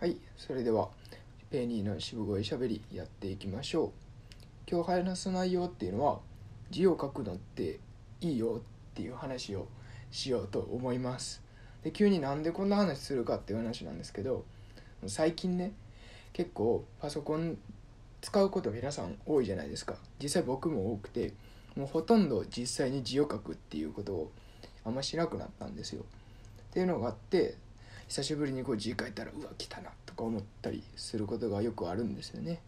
はい、それではペニーの渋声しゃべりやっていきましょう。今日話す内容っていうのは字を書くのっていいよっていう話をしようと思います。で急になんでこんな話するかっていう話なんですけど最近ね結構パソコン使うこと皆さん多いじゃないですか実際僕も多くてもうほとんど実際に字を書くっていうことをあんましなくなったんですよ。っていうのがあって久しぶりにこう字書いたらうわ来たなとか思ったりすることがよくあるんですよね。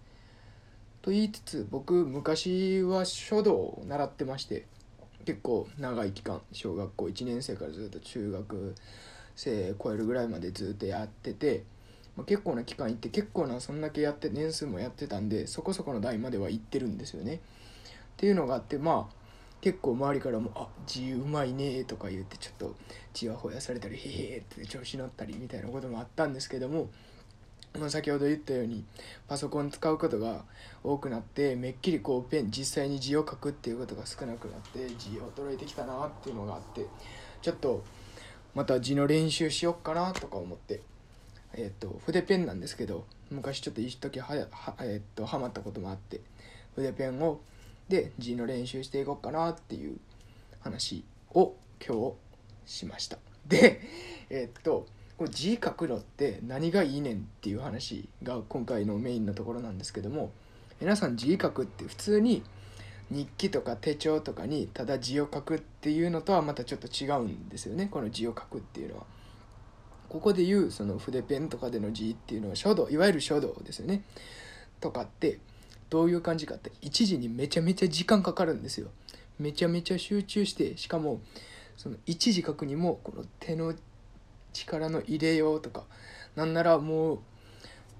と言いつつ僕昔は書道を習ってまして結構長い期間小学校1年生からずっと中学生超えるぐらいまでずっとやってて、まあ、結構な期間行って結構なそんだけやって年数もやってたんでそこそこの代までは行ってるんですよね。っていうのがあってまあ結構周りからも「あ字うまいね」とか言ってちょっとちやほやされたり「へへ」って調子乗ったりみたいなこともあったんですけども、まあ、先ほど言ったようにパソコン使うことが多くなってめっきりこうペン実際に字を書くっていうことが少なくなって字衰えてきたなっていうのがあってちょっとまた字の練習しよっかなとか思って。えっと筆ペンなんですけど昔ちょっと一時はやは,、えっとハマったこともあって筆ペンをで字の練習していこうかなっていう話を今日しましたでえっとこれ字書くのって何がいいねんっていう話が今回のメインのところなんですけども皆さん字書くって普通に日記とか手帳とかにただ字を書くっていうのとはまたちょっと違うんですよねこの字を書くっていうのは。ここで言うその筆ペンとかでの字っていうのは書道いわゆる書道ですよね。とかってどういう感じかって一時にめちゃめちゃ時間かかるんですよ。めちゃめちゃ集中してしかもその一時書くにもこの手の力の入れようとかなんならもう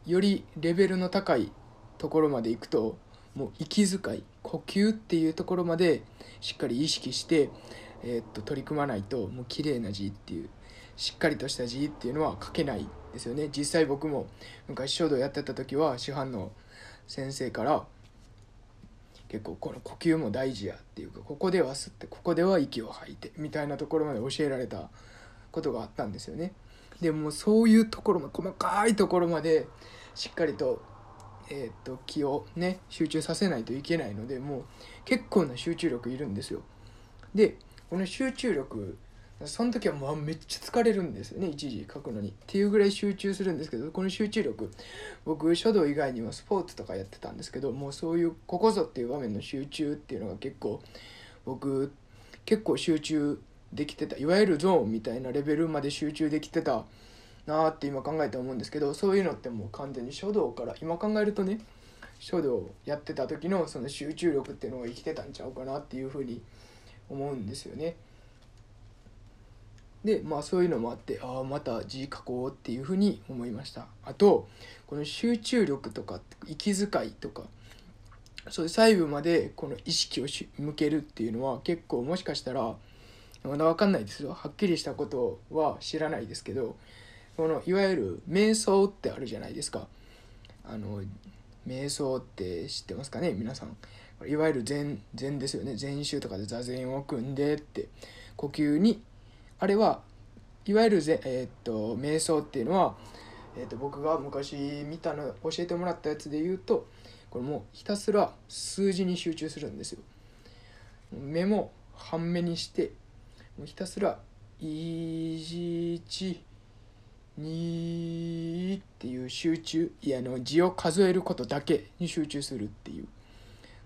よりレベルの高いところまで行くともう息遣い呼吸っていうところまでしっかり意識して、えーっと取り組まないともう綺麗な字っていうしっかりとした字っていうのは書けないですよね実際僕も昔書道やってた時は師範の先生から結構この呼吸も大事やっていうかここでは吸ってここでは息を吐いてみたいなところまで教えられたことがあったんですよね。でもそういうところも細かいところまでしっかりと,、えー、と気をね集中させないといけないのでもう結構な集中力いるんですよ。でこの集中力その時はもうめっちゃ疲れるんですよね一時書くのにっていうぐらい集中するんですけどこの集中力僕書道以外にはスポーツとかやってたんですけどもうそういうここぞっていう場面の集中っていうのが結構僕結構集中できてたいわゆるゾーンみたいなレベルまで集中できてたなーって今考えて思うんですけどそういうのってもう完全に書道から今考えるとね書道やってた時のその集中力っていうのが生きてたんちゃうかなっていうふうに思うんですよね。でまあそういうのもあってああまた字書こうっていうふうに思いました。あとこの集中力とか息遣いとかそういう細部までこの意識を向けるっていうのは結構もしかしたらまだ分かんないですよ。はっきりしたことは知らないですけどこのいわゆる瞑想ってあるじゃないですか。あの瞑想って知ってますかね皆さん。いわゆる禅禅ですよね。禅宗とかで座禅を組んでって呼吸にあれはいわゆるぜ、えーっと瞑想っていうのは、えーっと僕が昔見たの教えてもらったやつで言うとこれもうひたすら数字に集中するんですよ。目も半目にしてもうひたすら1 2っていう集中いやあの字を数えることだけに集中するっていう。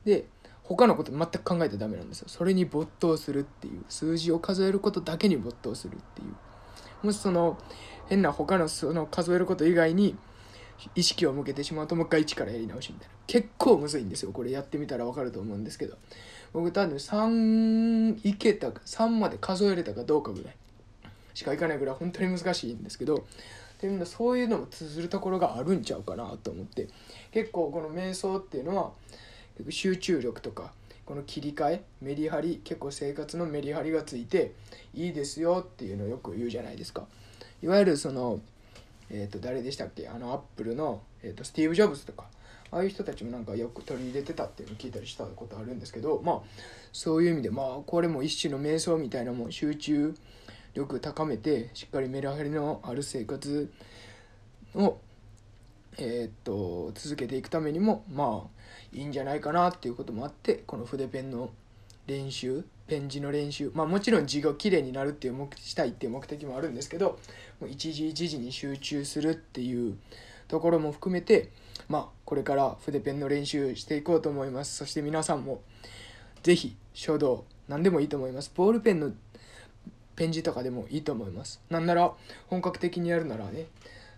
で他のこと全く考えてダメなんですよ。それに没頭するっていう。数字を数えることだけに没頭するっていう。もしその変な他のその数えること以外に意識を向けてしまうともう一回一からやり直しみたいな。結構むずいんですよ。これやってみたら分かると思うんですけど。僕多分3いけたか3まで数えれたかどうかぐらい。しかいかないぐらい本当に難しいんですけど。っていうのそういうのも通ずるところがあるんちゃうかなと思って。結構この瞑想っていうのは集中力とかこの切り替えメリハリ結構生活のメリハリがついていいですよっていうのをよく言うじゃないですか。いわゆるそのえっ、と誰でしたっけ？あのアップルの、えー、とスティーブ・ジョブズとか。ああいう人たちもなんかよく取り入れてたっていうのを聞いたりしたことあるんですけどまあそういう意味でまあこれも一種の瞑想みたいなもん集中力高めてしっかりメリハリのある生活をえー、っと続けていくためにもまあいいんじゃないかなっていうこともあってこの筆ペンの練習ペン字の練習まあもちろん字がきれいになるっていう目したいっていう目的もあるんですけどもう一時一時に集中するっていうところも含めてまあこれから筆ペンの練習していこうと思います。そして皆さんも是非書道何でもいいと思います。ボールペンのペン字とかでもいいと思います。なんなら本格的にやるならね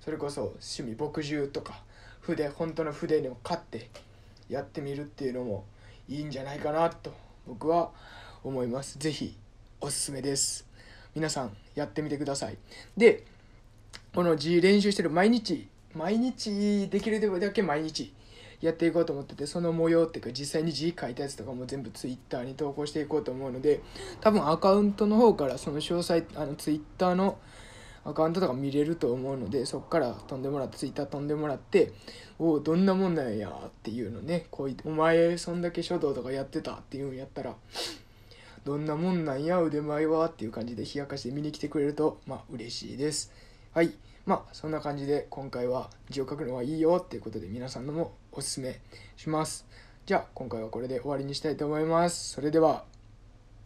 それこそ趣味墨汁とか筆本当の筆にを買ってやってみるっていうのもいいんじゃないかなと僕は思います。是非おすすめです。皆さんやってみてください。でこの字練習してる毎日毎日できるだけ毎日やっていこうと思っててその模様っていうか実際に字書いたやつとかも全部 Twitter に投稿していこうと思うので多分アカウントの方からその詳細あの Twitter のアカウントとか見れると思うのでそこから飛んでもらって Twitter 飛んでもらっておおどんなもんなんやっていうのねこうお前そんだけ書道とかやってたっていうのやったらどんなもんなんや腕前はっていう感じで冷やかして見に来てくれるとまあ嬉しいです。はい。まあそんな感じで今回は字を書くのはいいよっていうことで皆さんのもおすすめします。じゃあ今回はこれで終わりにしたいと思います。それでは。